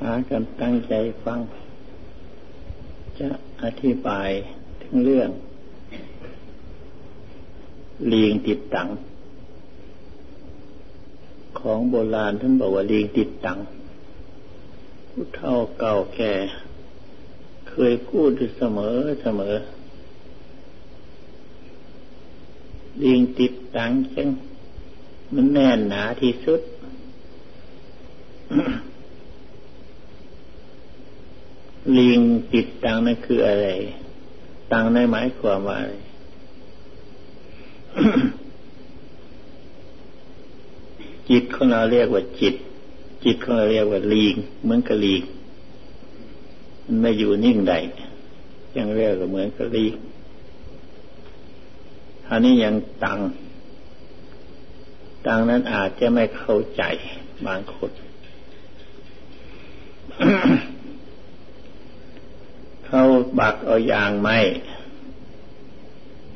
หากันตั้งใจฟัง จะอธิบายถึงเรื่องเลิงติดตัง ของโบราณท่านบอกว่าเลิงติดตังผู้เฒ่าเก่าแก่ เคยพูดเสมอเสมอเลิงติดตังจังมันแน่นหนาที่สุด ลิงติดตังนั่นคืออะไร ตังในหมายความว่าอะไรจิตของเราเรียกว่าจิต จิตของเราเรียกว่าลิงเหมือนกับลิงมันไม่อยู่นิ่งใดยังเรียกว่าเหมือนกับลิงอันนี้ยังตังตังนั้นอาจจะไม่เข้าใจบางคน เขาบักเอายางไม้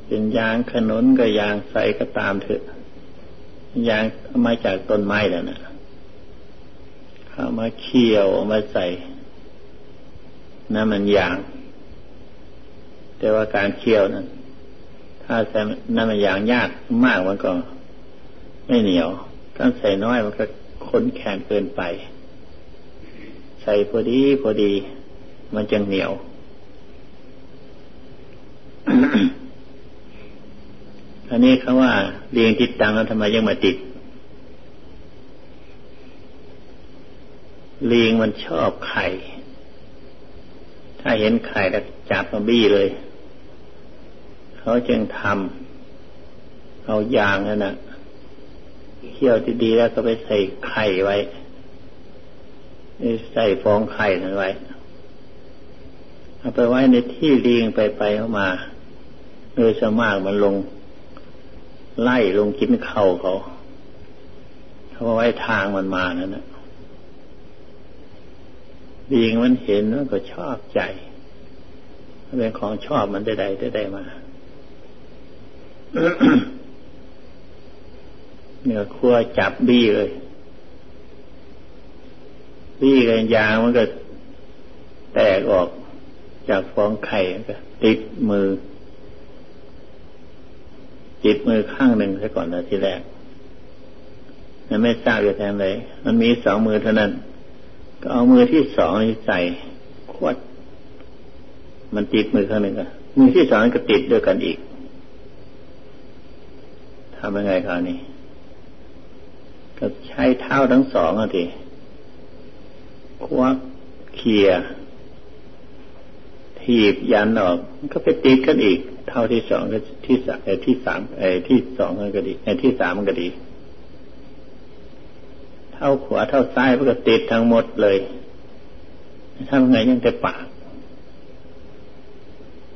เป็นยางขนุนก็ยางใสก็ตามเถอะยางมาจากต้นไม้แล้วนะเขามาเคี่ยวมาใส่นั่นมันยาง แต่ว่าการเคี่ยวนั้นถ้าใส่น้ำมันยางยากมากมันก็ ไม่เหนียวถ้าใส่น้อยมันก็ค้นแข็งเกินไป ใส่พอดีพอดี มันจึงเหนียว อันนี้เขาว่าเรียงติดตังแล้วทำไมยังมาติดลิงมันชอบไข่ ถ้าเห็นไข่แล้วจับมาบี้เลย เขาจึงทำเอายางนั่นนะเคี่ยวดีๆแล้วก็ไปใส่ไข่ไว้ใส่ฟองไข่นั้นไว้ เอาไปไว้ในที่ลิงไปไปเข้ามา โดยสมากมันลง ไล่ลงกินเข่าเขาเขาไว้ทางมันมานั่นนะดีงมันเห็นมันก็ชอบใจเป็นของชอบมันได้ใดได้ใดมาเนี่ยครัวจับบี้เลย บี้กันยางมันก็แตกออกจากฟองไข่ก็ติดมือ จิตมือข้างหนึ่งซะก่อนนะทีแรกมันไม่ทราบจะแทนเลยมันมีสองมือเท่านั้น ก็เอามือที่สองใส่ขวด มันติดมือข้างหนึ่งอะมือที่สองก็ติดด้วยกันอีกทำยังไงคราวนี้ก็ใช้เท้าทั้งสองอะทีควักเคียถีบยันออก ก็ไปติดกันอีก เท่าที่สองก็ที่สามที่สามไอ้ที่สองก็ดีไอ้ที่สามก็ดี เท่าขวาเท่าซ้ายมันก็ติดทั้งหมดเลยทำไงยังแต่ปาก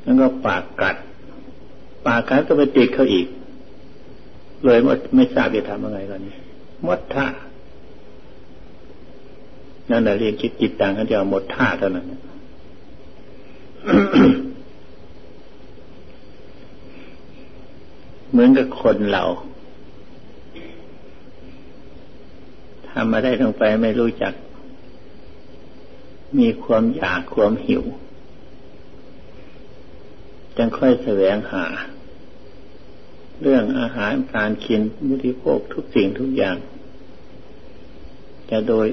แล้วก็ปากกัด ปากกัดก็ไปติดเขาอีก เลยมดไม่ทราบจะทำยังไงตอนนี้มดท่านั่นแหละเรียนคิดจิตต่างกันจะเอาหมดท่าเท่านั้น เหมือนกับคนเราทำมาได้ลงไปไม่รู้จัก มีความอยากความหิว จึงค่อยแสวงหา เรื่องอาหารการกินมุทิโภคทุกสิ่งทุกอย่าง จะโดย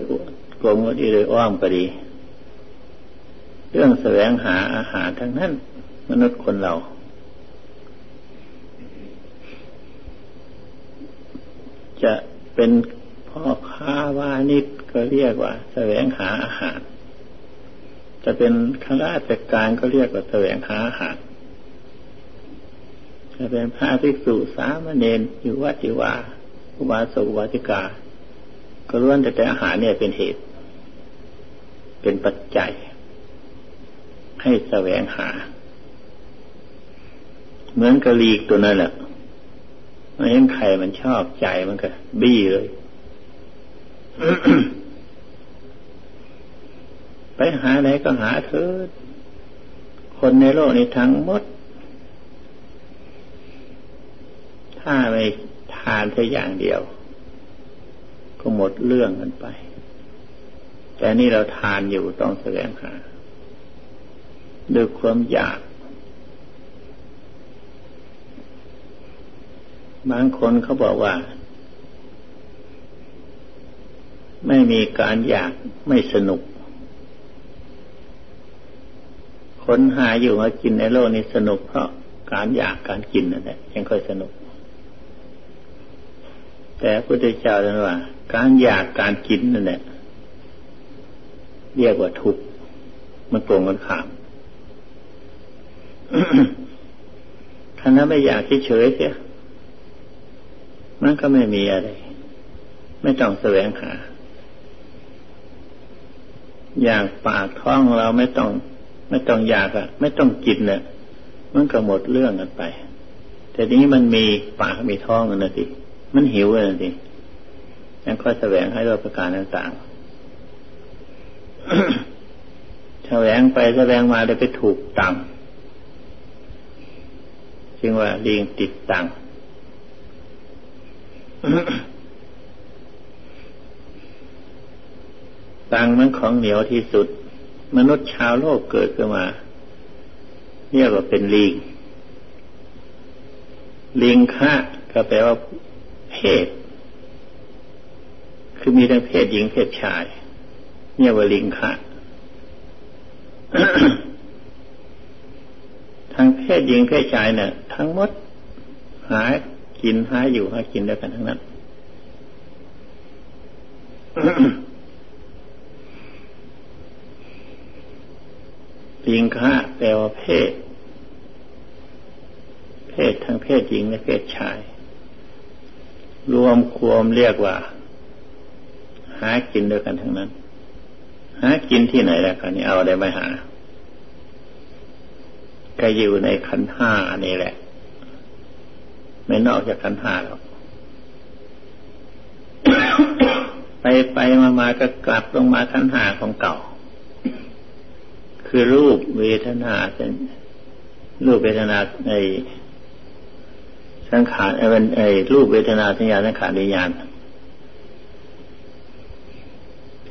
กลมก็ดีโดยอ้อมก็ดี เรื่องแสวงหาอาหารทั้งนั้น มนุษย์คนเรา จะเป็นพ่อค้าวานิชก็เรียกว่าแสวงหาอาหาร จะเป็นข้าราชการก็เรียกว่าแสวงหาอาหาร จะเป็นพระภิกษุสามเณรอยู่วัดจิวาอุบาสกอุบาสิกา ก็ล้วนแต่แต่อาหารเนี่ยเป็นเหตุ เป็นปัจจัย ให้แสวงหา เหมือนกะลีกตัวนั่นแหละ มันเห็นใครมันชอบใจมันก็บี้เลย ไปหาไหนก็หาเถิด คนในโลกนี้ทั้งหมด ถ้าไม่ทานแค่อย่างเดียว ก็หมดเรื่องกันไป แต่นี่เราทานอยู่ต้องแสวงหาด้วยความอยาก บางคนเขาบอกว่า ไม่มีการอยากไม่สนุกคนหาอยู่มากินในโลกนี้สนุกเพราะการอยากการกินนั่นแหละยังค่อยสนุก แต่พระพุทธเจ้าท่านว่า การอยากการกินนั่นแหละเรียกว่าทุกข์มันโกงกันขามถ้านั้นไม่อยากเฉยเสีย มันก็ไม่มีอะไร ไม่ต้องแสวงหา อยากปากท้องเราไม่ต้อง ไม่ต้องอยากอะไม่ต้องกินเนี่ยมันก็หมดเรื่องกันไป แต่ทีนี้มันมีปากมีท้องกันนะสิมันหิวกันสิยังค่อยแสวงให้เราประการต่างๆแสวงไปแสวงมาได้ไปถูกตังจึงว่าลิงติดตัง ตังมันของเหนียวที่สุด มนุษย์ชาวโลกเกิดขึ้นมาเรียกว่าเป็นลิง ลิงคะก็แปลว่าเพศ คือมีทั้งเพศหญิงเพศชายเรียว่าลิงคะทั้งเพศหญิงเพศชายเนี่ยทั้งหมดหาย กินหาอยู่หากินด้วยกันทั้งนั้นลิงคะแปลว่าเพศ เพศทั้งเพศหญิงและเพศชาย รวมความเรียกว่า หากินด้วยกันทั้งนั้น หากินที่ไหนแล้วกันนี่เอาอะไรมหา ก็อยู่ในขันห้านี่แหละ ไม่นอกจากขันห้าหรอกไปไปมามาก็กลับลงมาขันห้าของเก่า คือรูปเวทนาเป็นรูปเวทนาในสังขารไอ้เป็นไอ้รูปเวทนาสัญญาสังขารวิญญาณ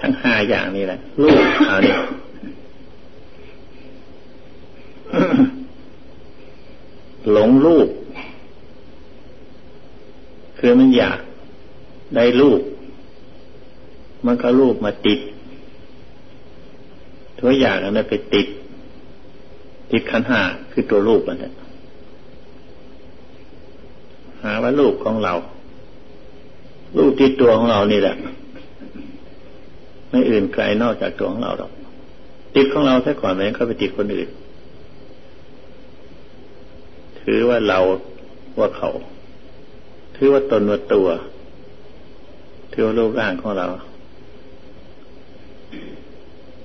ทั้งห้าอย่างนี้แหละ รูปเอาเนี่ยหลงรูป คือมันอยากได้รูป มันก็รูปมาติดตัวอยากนั้นไปติด ติดขันห้าคือตัวรูปมันนะหาว่ารูปของเรารูปที่ตัวของเรานี่แหละ ไม่อื่นไกลนอกจากตัวของเราหรอกติดของเราแค่ก่อนเลยเขาไปติดคนอื่น ถือว่าเราว่าเขา ถือว่าตนว่าตัวถือว่ารูปร่างของเรา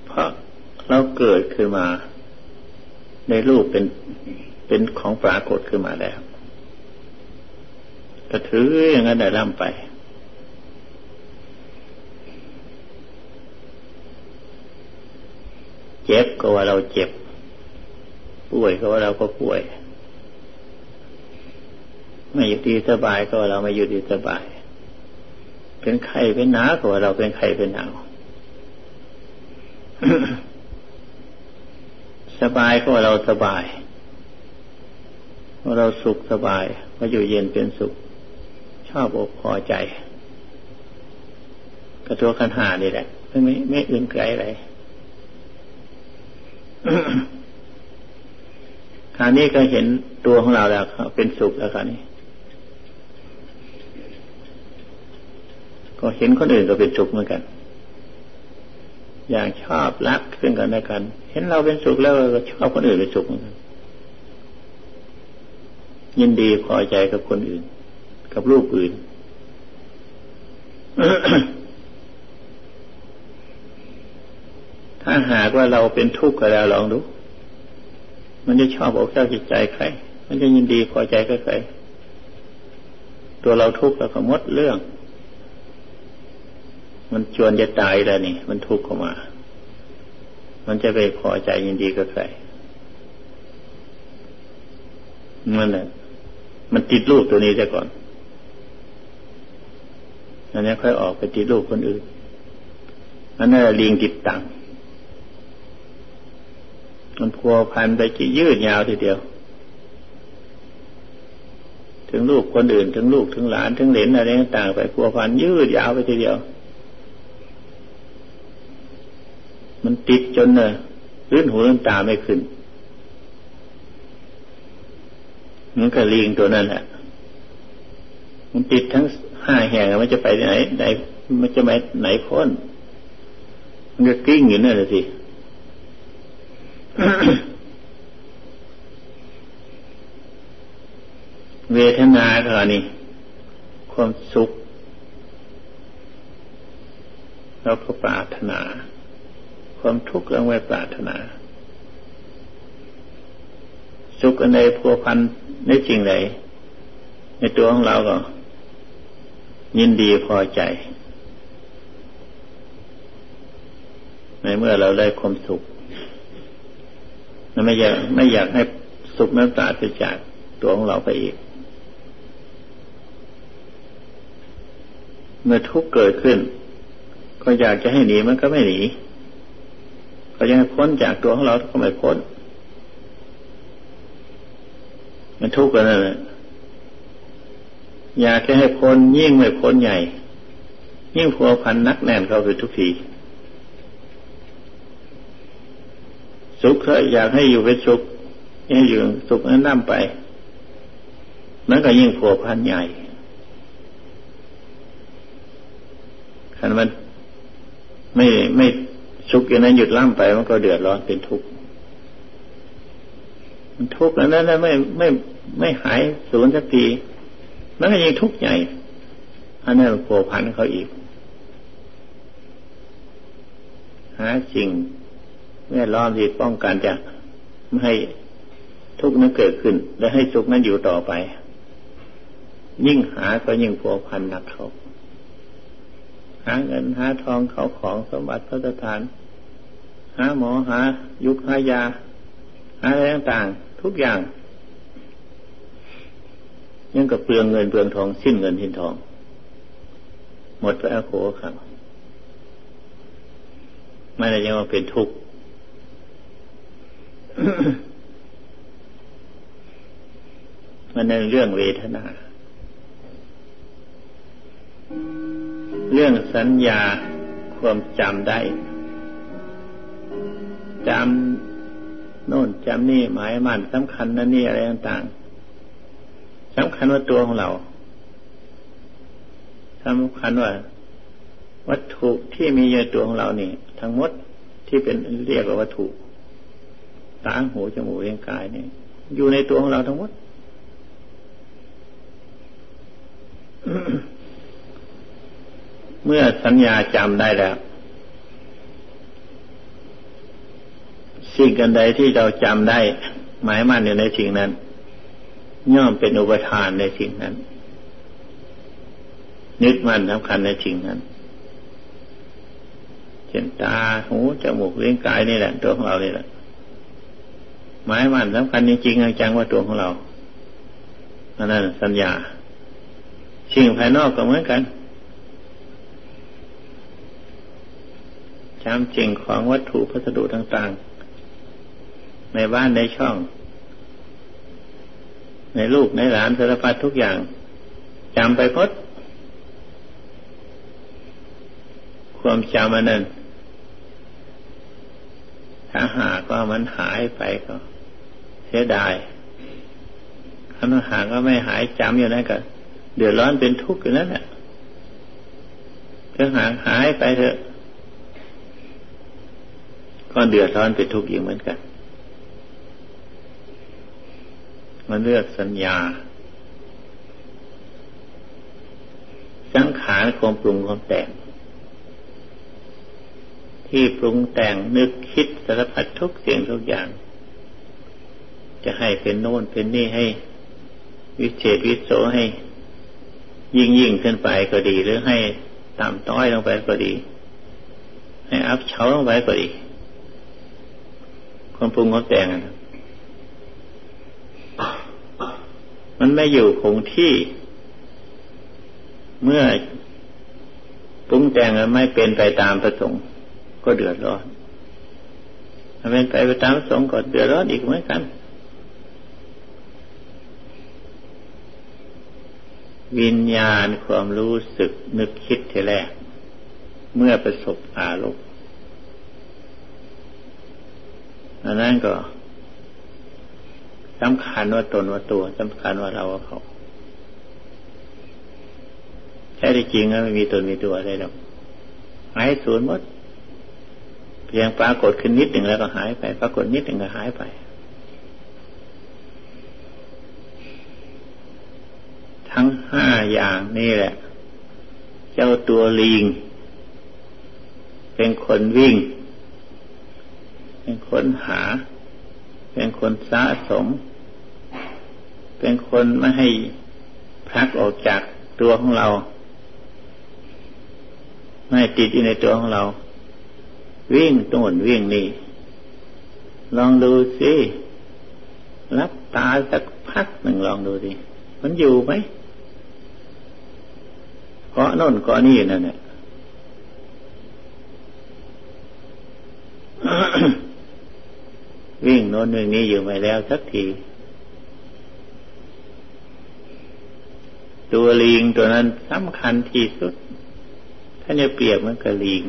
เพราะเราเกิดขึ้นมา ในรูปเป็นเป็นของปรากฏขึ้นมาแล้วก็ถืออย่างนั้นได้ร่ำไป เจ็บก็ว่าเราเจ็บ ป่วยก็ว่าเราก็ป่วย ไม่อยู่ดีสบายก็เราไม่อยู่ดีสบาย เป็นไข้เป็นหนาก็เราเป็นไข้เป็นหนาวสบายก็เราสบายเราสุขสบายก็อยู่เย็นเป็นสุข ชอบอกพอใจกระตัวขันหานี่แหละไม่ไม่อื่นไกลอะไรคราวนี้ก็เห็นตัวของเราแล้วเป็นสุขแล้วคราวนี้ ก็เห็นคนอื่นก็เป็นสุขเหมือนกัน อย่างชอบรักซึ่งกันและกัน เห็นเราเป็นสุขแล้วก็ชอบคนอื่นเป็นสุขเหมือนกัน ยินดีพอใจกับคนอื่น กับรูปอื่นถ้าหากว่าเราเป็นทุกข์ก็แล้วลองดู มันจะชอบอกเจ้าจิตใจใคร มันจะยินดีพอใจกับใคร ตัวเราทุกข์แล้วก็มดเรื่อง มันชวนจะตายแล้วนี่ มันทุกข์เข้ามา มันจะไปพอใจยินดีกับใครมันแหละมันติดลูกตัวนี้ซะก่อนอันนี้ค่อยออกไปติดลูกคนอื่นอันนั้นลิงติดตังมันพัวพันไปจะยืดยาวทีเดียว ถึงลูกคนอื่น ถึงลูกถึงหลานถึงเหลนอะไรต่างไปพัวพันยืดยาวไปทีเดียว มันติดจนเนยลื่นหูลื่นตาไม่ขึ้นมันก็ลิงตัวนั้นแหละมันติดทั้งห้าแห่งมันจะไปไหนไหนมันจะไปไหนพ้นมันก็กิ้งอยู่นั่นแหละสิเวทนาก็นี่ ความสุขเราก็ปรารถนา ความทุกข์เราไม่ปรารถนา สุขอันใดพัวพันในจริงใดในตัวของเราก็ ยินดีพอใจ ในเมื่อเราได้ความสุขไม่อยากไม่อยากให้สุขนั้นปราศจากตัวของเราไปอีก เมื่อทุกข์เกิดขึ้น ก็อยากจะให้หนีมันก็ไม่หนี ก็ยังพ้นจากตัวของเราก็ไม่พ้น มันทุกข์กันนั่นแหละอยากจะให้พ้นยิ่งไม่พ้นใหญ่ ยิ่งพัวพันนักแน่นเข้าไปทุกทีสุขอยากให้อยู่เป็นสุขให้อยู่สุขนั้นนั่มไปมันก็ยิ่งผัวพันใหญ่ขันมันไม่ไม่ สุขอย่างนั้นหยุดล่ำไปมันก็เดือดร้อนเป็นทุกข์มันทุกข์แล้วนั้นไม่ไม่ไม่หายสูญสักทีมันก็ยิ่งทุกข์ใหญ่อันนั้นผัวพันเขาอีก หาสิ่งแม่ล้อมที่ป้องกันจะไม่ให้ทุกข์นั้นเกิดขึ้น และให้สุขนั้นอยู่ต่อไป ยิ่งหาก็ยิ่งพัวพันหนักเขาหาเงินหาทองเขาของสมบัติพระทาน หาหมอหา ยุคหายาหาอะไรต่างๆ ทุกอย่าง ยังกับเปลืองเงินเปลืองทองสิ้นเงินสิ้นทอง หมดไปแล้วโขครับไม่ได้ยังว่าเป็นทุกข์มันในเรื่องเวทนา เรื่องสัญญาความจำได้ จำโน่นจำนี่หมายมั่นสำคัญนั่นนี่อะไรต่างๆสำคัญว่าตัวของเราสำคัญว่า วัตถุที่มีอยู่ตัวของเรานี่ทั้งหมดที่เป็นเรียกว่าวัตถุตาหูจมูกเลี้ยงกายนี่อยู่ในตัวของเราทั้งหมดเมื่อสัญญาจำได้แล้ว สิ่งกันใดที่เราจำได้หมายมั่นอยู่ในสิ่งนั้น ย่อมเป็นอุปทานในสิ่งนั้น นึกมั่นสำคัญในสิ่งนั้นเช่นตาหูจมูกเลี้ยงกายนี่แหละตัวของเรานี่แหละหมายมั่นสำคัญจริงๆจังว่าตัวของเราอันนั้นสัญญาสิ่งภายนอกก็เหมือนกันจำจริงของวัตถุพัสดุต่างๆ ในบ้านในช่อง ในลูกในหลานสารพัดทุกอย่างจำไปพดความจำอันนั้นถ้าหากว่ามันหายไปก็เสียดายถ้ามันหากว่าไม่หายจำอยู่นั่นก็เดือดร้อนเป็นทุกข์อยู่นั่นแหละถ้าหากหายไปเถอะก็เดือดร้อนเป็นทุกข์อีกเหมือนกัน มันเลือกสัญญา สังขารความปรุงความแต่ง ที่ปรุงแต่งนึกคิดสารพัดทุกเสียงทุกอย่าง จะให้เป็นโน่นเป็นนี่ให้ วิเศษวิโสให้ ยิ่งยิ่งขึ้นไปก็ดี หรือให้ต่ำต้อยลงไปก็ดี ให้อัพเฉาลงไปก็ดีความปรุงความแต่งนะ มันไม่อยู่คงที่ เมื่อปรุงแต่งไม่เป็นไปตามประสงค์ก็เดือดร้อนถ้าเป็นไปตามประสงค์ก็เดือดร้อนอีกเหมือนกัน วิญญาณความรู้สึกนึกคิดทีแรก เมื่อประสบอารมณ์อันนั้นก็ สำคัญว่าตนว่าตัวสำคัญว่าเราว่าเขาแท้จริงแล้วไม่มีตนมีตัวอะไรหรอกหายสูญหมดเพียงปรากฏขึ้นนิดหนึ่งแล้วก็หายไป ปรากฏนิดหนึ่งก็หายไปทั้งห้าอย่างนี่แหละ เจ้าตัวลิง เป็นคนวิ่ง เป็นคนหา เป็นคนสะสม เป็นคนไม่ให้พักออกจากตัวของเรา ไม่ติดอยู่ในตัวของเรา วิ่งตนวิ่งนี่ ลองดูสิรับตาสักพักหนึ่งลองดูดิมันอยู่ไหมเกาะโน่นเกาะนี่นั่นแหละวิ่งโน่นวิ่งนี้อยู่ไปแล้วสักที ตัวลิงตัวนั้นสำคัญที่สุด ถ้าจะเปรียบมันกระลิง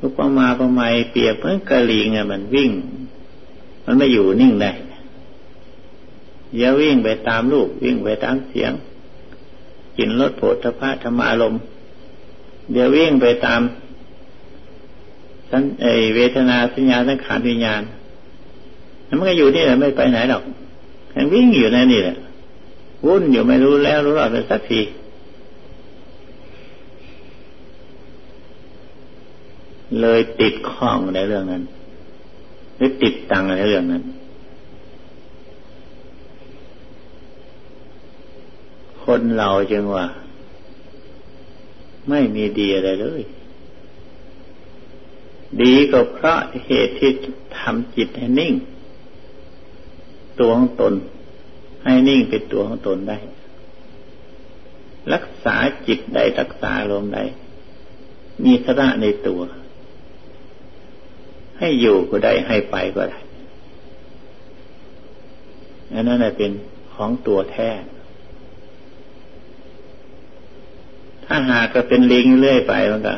อุปมาประไมเปรียบเหมือนกระลิงอะมันวิ่ง มันไม่อยู่นิ่งได้อย่าวิ่งไปตามลูกวิ่งไปตามเสียงกินรสโผฏฐะธรรมารมเดี๋ยววิ่งไปตามสันเอเวทนาสัญญาสังขารวิญญาณมันก็อยู่นี่แหละไม่ไปไหนหรอก วิ่งอยู่ในนี่แหละวุ่นอยู่ไม่รู้แล้วรู้รอดไปสักทีเลยติดข้องในเรื่องนั้น หรือติดตังในเรื่องนั้น คนเราจึงว่า ไม่มีดีอะไรเลย ดีก็เพราะเหตุที่ทำจิตให้นิ่ง ตัวของตน ให้นิ่งเป็นตัวของตนได้ รักษาจิตใดรักษาลมใดมีสระในตัว ให้อยู่ก็ได้ให้ไปก็ได้อันนั้นเป็นของตัวแท้ ถ้าหากก็เป็นลิงเรื่อยไปมันก็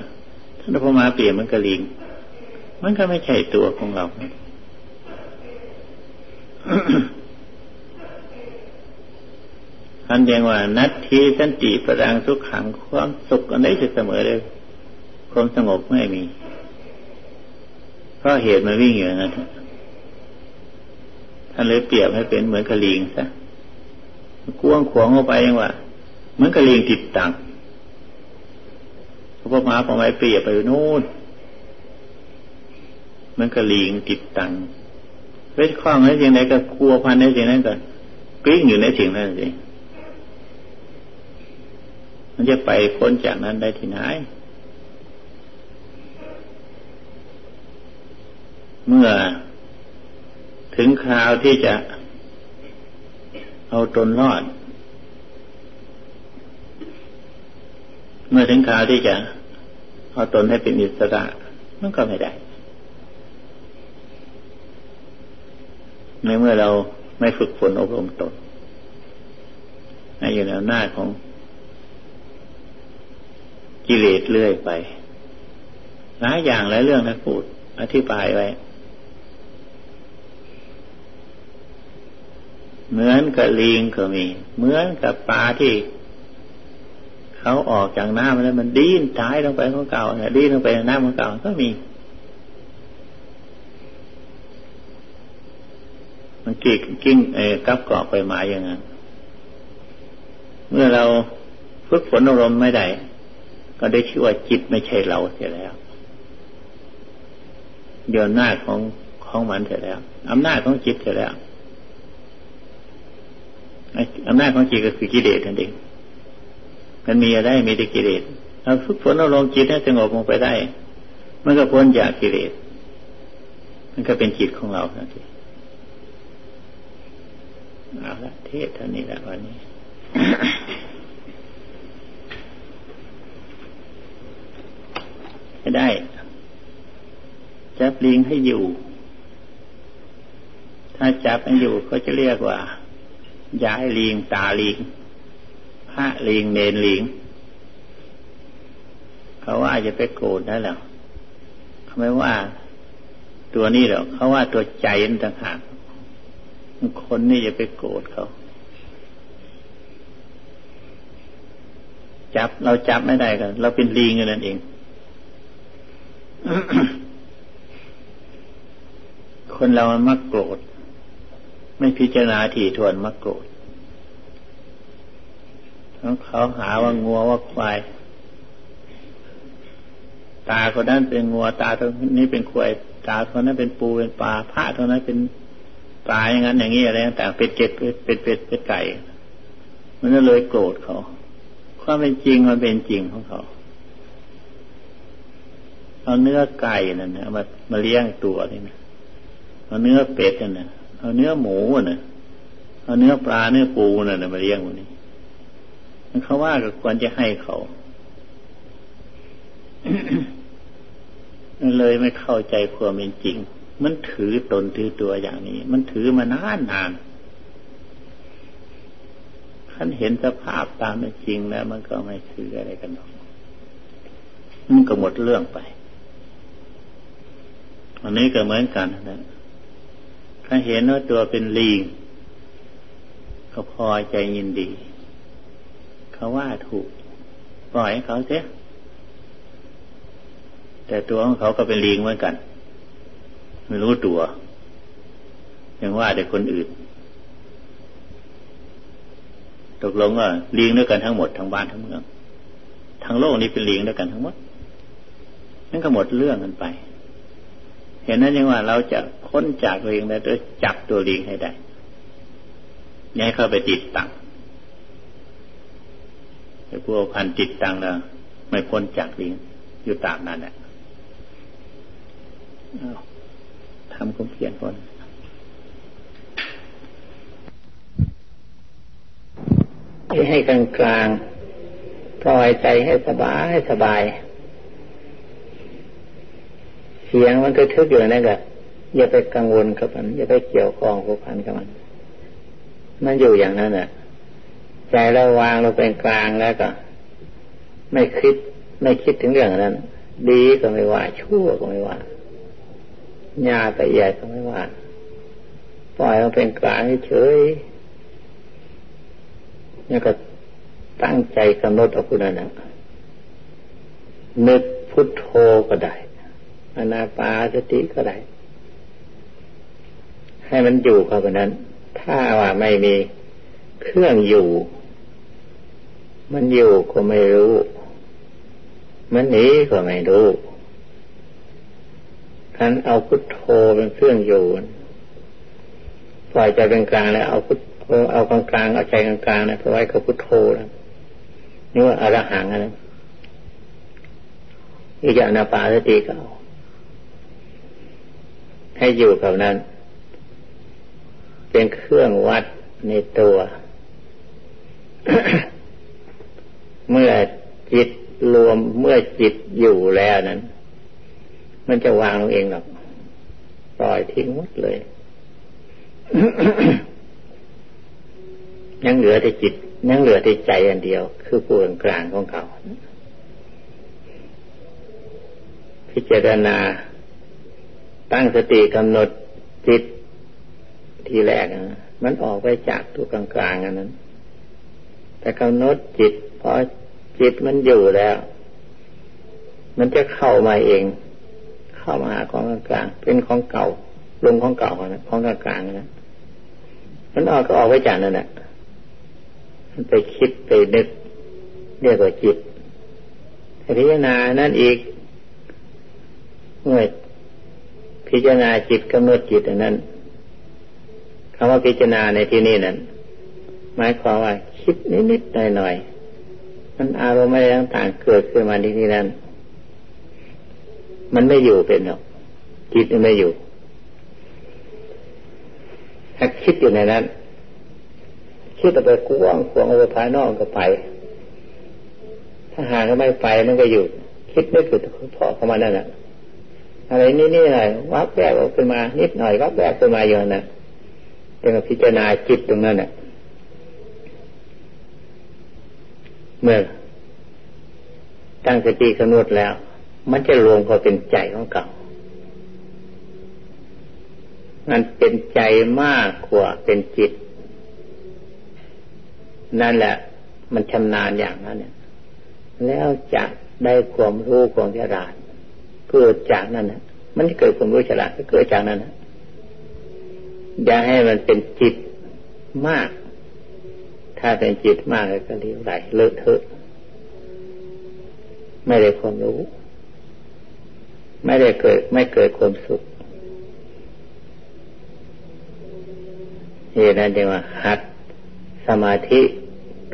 ถ้านพอมาเปลี่ยนมันก็ลิง มันก็ไม่ใช่ตัวของเรา อันยังว่า นัตทีสันติประดังสุขขังความสุขอันนี้จะเสมอเลยความสงบไม่มี เพราะเหตุมันวิ่งอยู่นั้นท่านเลยเปรียบให้เป็นเหมือนกระลิงซะกวงขวงเข้าไปยังว่าเหมือนกระลิงติดตังพระมาพอไม้เปรียบไปนู่นเหมันกระลิงติดตังเวทคล้องในสิ่งไหนก็กลัวพันในสิ่งนั้นก็กลิ้งอยู่ในสิ่งนั้นสิ มันจะไปพ้นจากนั้นได้ที่ไหน เมื่อถึงคราวที่จะเอาตนรอด เมื่อถึงคราวที่จะเอาตนให้เป็นอิสระ มันก็ไม่ได้ ในเมื่อเราไม่ฝึกฝนอบรมตนให้อยู่ในหน้าของ กิเลสเลื่อยไป หลายอย่างหลายเรื่องนะพูด อธิบายไว้ เหมือนกับลิงก็มี เหมือนกับปลาที่ เขาออกจากน้ำแล้วมันดิ้นตายลงไปของเก่าเนี่ยดิ้นลงไปในน้ำของเก่าก็มี มันกิ่งกิ้งเอกับเกาะไปมาอย่างนั้นเมื่อเราฝึกฝนอารมณ์ไม่ได้ ก็ได้ชื่อว่าจิตไม่ใช่เราเสียแล้ว เดี๋ยวหน้าของของมันเสียแล้วอำนาจของจิตเสียแล้วอำนาจของจิตก็คือกิเลสนั่นเองมันมีอะไรมีแต่กิเลสเราฝึกฝนอารมณ์จิตให้สงบลงไปได้ มันก็พ้นจากกิเลสมันก็เป็นจิตของเรานั่นเองเอาละเทศเท่านี้แหละวันนี้ ให้ได้ จับลิงให้อยู่ ถ้าจับให้อยู่เขาจะเรียกว่า ย้ายลิงตาลิงพระลิงเนนลิงเขาว่าจะไปโกรธได้แล้วเขาไม่ว่าตัวนี้หรอกเขาว่าตัวใจนั่นต่างหากคนนี่จะไปโกรธเขาจับเราจับไม่ได้กันเราเป็นลิงกันนั่นเอง คนเรามันมักโกรธ ไม่พิจารณาถี่ทวนมักโกรธเขาหาว่างัวว่าควาย ตาคนนั้นเป็นงัว ตาตัวนี้เป็นควาย ตาคนนั้นเป็นปูเป็นปลาพระตัวนั้นเป็นปลาอย่างนั้นอย่างนี้อะไรต่างเป็นเก็ดเป็นเป็ดเป็นไก่ มันก็เลยโกรธเขาความเป็นจริงมันเป็นจริงของเขา เอาเนื้อไก่นั่นนะมามาเลี้ยงตัวนี่นะเอาเนื้อเป็ดนั่นนะเอาเนื้อหมูน่ะเอาเนื้อปลาเนื้อปูนั่นนะมาเลี้ยงวันนี้เขาว่าก็ควรจะให้เขาเลยไม่เข้าใจความเป็นจริง มันถือตนถือตัวอย่างนี้ มันถือมานานนานขั้นเห็นสภาพตามเป็นจริงแล้ว มันก็ไม่ถืออะไรกันหรอกมันก็หมดเรื่องไป อันนี้ก็เหมือนกันนะถ้าเห็นว่าตัวเป็นลิงก็พอใจยินดี เขาว่าถูก ปล่อยให้เขาเสียแต่ตัวของเขาก็เป็นลิงเหมือนกัน ไม่รู้ตัว ยังว่าแต่คนอื่น ตกลงว่าลิงด้วยกันทั้งหมดทั้งบ้านทั้งเมือง ทั้งโลกนี้เป็นลิงด้วยกันทั้งหมดนั่นก็หมดเรื่องกันไป เห็นนั้นยังว่าเราจะพ้นจากลิงแล้วจะจับตัวลิงให้ได้ย่ให้เข้าไปติดตังแต่พวกพันติดตังแล้วไม่พ้นจากลิงอยู่ตามนั้นแหละทำความเพียรก่อนให้กลางกลางปล่อยใจให้สบายสบาย สียงมันก็ทึกอยู่นั่นแหละอย่าไปกังวลกับมัน อย่าไปเกี่ยวข้องผูกพันกับมัน มันอยู่อย่างนั้นแหละใจเราวางเราเป็นกลางแล้วก็ ไม่คิดไม่คิดถึงเรื่องนั้น ดีก็ไม่ว่า ชั่วก็ไม่ว่าหญ้าแต่ใหญ่ก็ไม่ว่า ปล่อยมันเป็นกลางเฉยนี่ก็ตั้งใจกำหนดเอาคุณนั้นนึกพุทโธก็ได้ อนาปาสติก็ได้ ให้มันอยู่กับนั้น ถ้าว่าไม่มีเครื่องอยู่ มันอยู่ก็ไม่รู้ มันหนีก็ไม่รู้ท่านเอาพุทโธเป็นเครื่องอยู่ปล่อยใจเป็นกลางแล้วเอาพุทโธเอากลางกลางเอาใจกลางกลางนะเพราไว้กับพุทโธนะนี่ว่าอรหังนะอีกอย่างนาปาสติก็เอา ให้อยู่กับนั้น เป็นเครื่องวัดในตัว เมื่อจิตรวมเมื่อจิตอยู่แล้วนั้น มันจะวางลงเองหรอกปล่อยทิ้งหมดเลย ยังเหลือแต่จิต ยังเหลือแต่ใจอันเดียว คือผู้กลางของเขา พิจารณา ตั้งสติกำหนดจิตทีแรกนะมันออกไปจากตัวกลางๆอันนั้น แต่กำหนดจิตพอจิตมันอยู่แล้ว มันจะเข้ามาเอง เข้ามาหาของกลางเป็นของเก่าลงของเก่านะของกลางนะมันออกก็ออกไปจากนั่นแหละมันไปคิดไปนึกเรียกว่าจิตพิจารณานั่นอีกเมื่อ พิจารณาจิตกำหนดจิตอันนั้นคำว่าพิจารณาในที่นี้นั้นหมายความว่าคิดนิดๆหน่อยๆมันอารมณ์อะไรต่างๆเกิดขึ้นมาที่นี่นั้น มันไม่อยู่เป็นหรอกจิตไม่อยู่ถ้าคิดอยู่ในนั้น คิดไปกว้างขวางไปภายนอกก็ไป ถ้าหากไม่ไปมันก็อยู่ คิดนึกถึงพอเข้ามานั่นแหละ อะไรนี่นี่อะไรวับแวบออกขึ้นมา นิดหน่อยวับแวบขึ้นมาอย่นั้นเป็นพิจารณาจิตตรงนั้นน่ะเมื่อตั้งสติกำหนดแล้ว มันจะรวมเข้าเป็นใจของเก่ามันเป็นใจมากกว่าเป็นจิต นั่นแหละ มันชำนาญอย่างนั้นเนี่ย แล้วจะได้ความรู้ความฉลาด เกิดจากนั้นนะมันจะเกิดความรู้ฉลาดก็เกิดจากนั้นนะอย่าให้มันเป็นจิตมาก ถ้าเป็นจิตมากก็เรียกไหลเลอะเทอะ ไม่ได้ความรู้ ไม่ได้เกิด ไม่เกิดความสุขเหตุนั้นจึงว่าหัดสมาธิ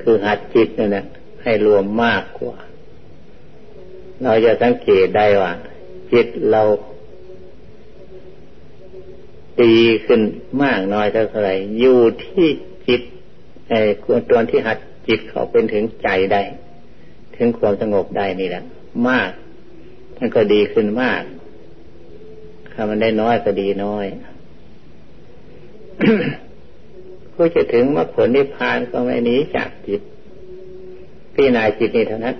คือหัดจิตนั่นแหละให้รวมมากกว่า เราจะสังเกตได้ว่า จิตเราตีขึ้นมากน้อยเท่าไหร่อยู่ที่จิตไอ้ตัวที่หัดจิตเขาเป็นถึงใจได้ ถึงความสงบได้นี่แหละมาก มันก็ดีขึ้นมากถ้ามันได้น้อยก็ดีน้อยผู้จะถึงมรรคผลนิพพานก็ไม่หนีจากจิตพิจารณาจิตนี่เท่านั้น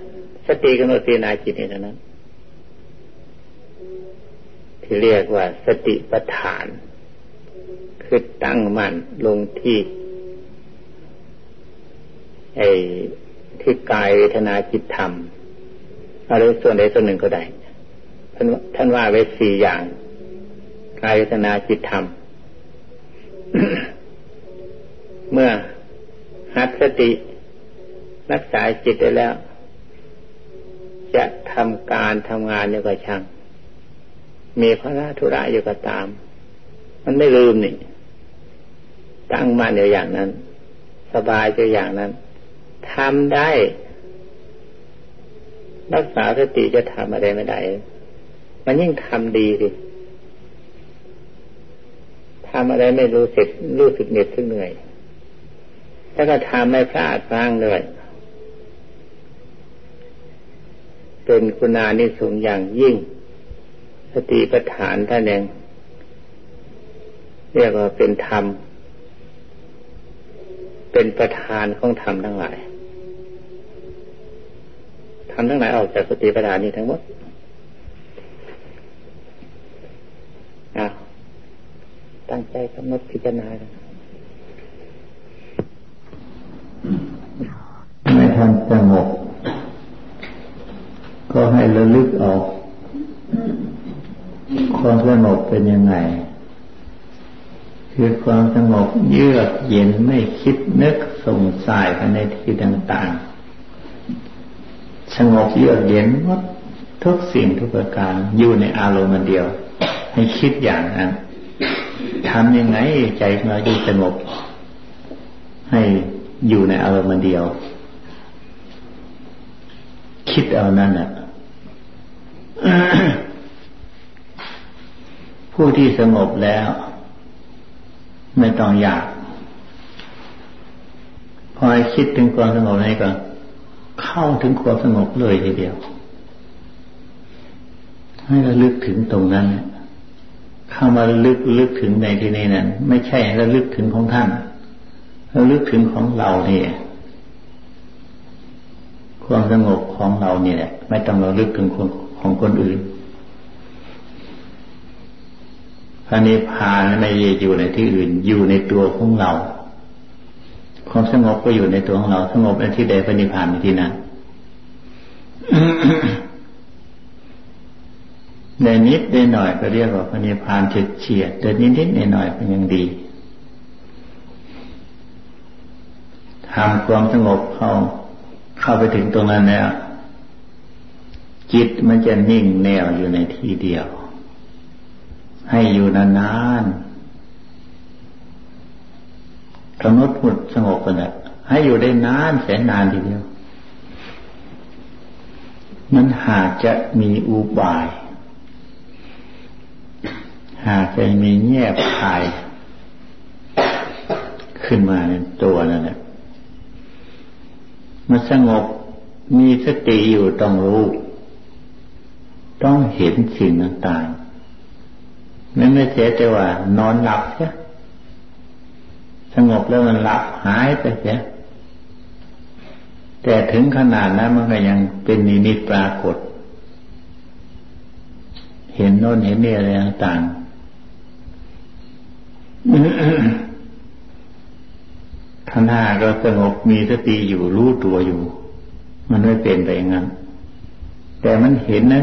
สติกำหนดพิจารณาจิตนี่เท่านั้น ที่เรียกว่าสติปัฏฐาน คือตั้งมั่นลงที่ไอ้ที่กายเวทนาจิตธรรมอะไรส่วนใดส่วนหนึ่งก็ได้ท่านท่านว่าไว้สี่อย่างกายเวทนาจิตธรรม เมื่อหัดสติ รักษาจิตได้แล้ว จะทำการทำงานอยู่กับช่าง มีพระราธุระอยู่กับตาม มันไม่ลืมนี่ ตั้งมันอยู่อย่างนั้น สบายอยู่อย่างนั้นทำได้ รักษาสติจะทำอะไรไม่ได้ มันยิ่งทำดีดิทำอะไรไม่รู้สึกรู้สึกเหน็ดสึกเหนื่อยแล้วก็ทำไม่พลาดพลาดเลยเป็นคุณานิสงอย่างยิ่ง สติปัฏฐานท่านเองเรียกว่าเป็นธรรม เป็นประธานของธรรมทั้งหลายทำทั้งหลายออกจากสติปัฏฐานนี้ทั้งหมดอาตั้งใจกำหนดพิจารณาไม่ทันสงบก็ให้ระลึกออก ความสงบเป็นยังไง คือความสงบเยือกเย็นไม่คิดนึกสงสายไปในที่ต่าง ๆ สงบเยือกเย็นหมดทุกสิ่งทุกประการอยู่ในอารมณ์เดียว ให้คิดอย่างนั้นทำยังไงใจเราจะสงบ ให้อยู่ในอารมณ์เดียว คิดเอานั่นอะ ผู้ที่สงบแล้ว ไม่ต้องอยาก พอคิดถึงความสงบนี้ก็ เข้าถึงความสงบเลยทีเดียว ให้ระลึกถึงตรงนั้นเข้ามาลึกลึกถึงในที่นี้นั้น ไม่ใช่ระลึกถึงของท่านระลึกถึงของเราเนี่ยความสงบของเราเนี่ยไม่ต้องระลึกถึงของคนอื่น พระนิพพานไม่ได้อยู่ในที่อื่นอยู่ในตัวของเรา ความสงบก็อยู่ในตัวของเรา สงบในที่ใดพระนิพพานในที่นั้นในนิดในหน่อยก็เรียกว่าพระนิพพานเฉียดเฉียดแต่นิดนิดในหน่อยเป็นยังดีทำความสงบเข้าเข้าไปถึงตรงนั้นแล้วจิตมันจะนิ่งแนวอยู่ในที่เดียว ให้อยู่นานๆกำหนดพุดสงบกันแหละให้อยู่ได้นานแสนนานทีเดียว มันหากจะมีอุบาย หากจะมีแง่ภาย ขึ้นมาในตัวนั่นแหละมันสงบมีสติอยู่ต้องรู้ ต้องเห็นสิ่งต่างๆ ไม่ไม่เสียแต่ว่า นอนหลับเสียสงบแล้วมันหลับหายไปเสียแต่ถึงขนาดนั้นมันก็ยังเป็นนิมิตปรากฏ เห็นโน่นเห็นนี่อะไรต่างๆขณะก็สงบมีสติอยู่รู้ตัวอยู่ มันไม่เป็นไปอย่างนั้น แต่มันเห็นนะ